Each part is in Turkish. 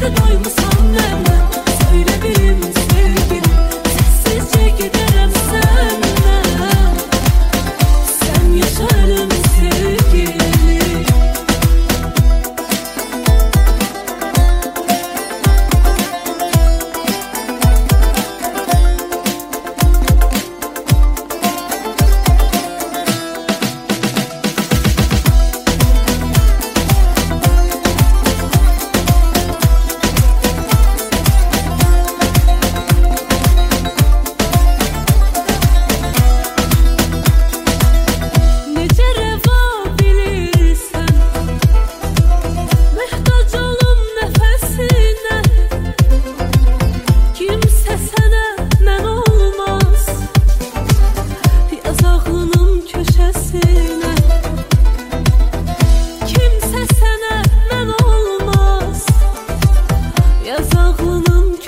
de doymasam hemen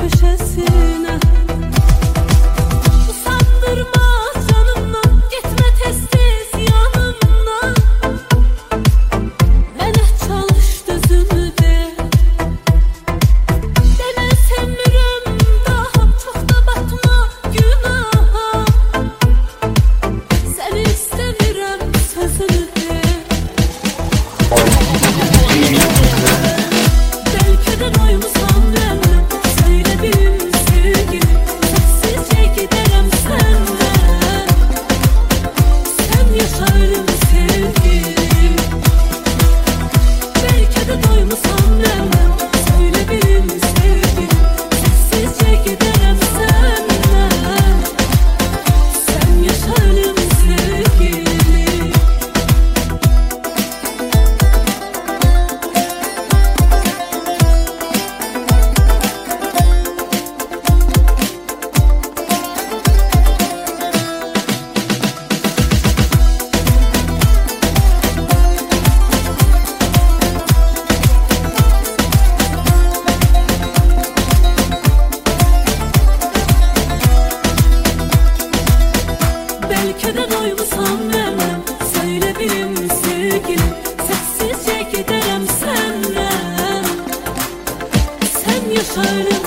köşesi. Belki de doymusam vermem Söyle benim sevgilim Sessizce giderim senden. Sen yaşarım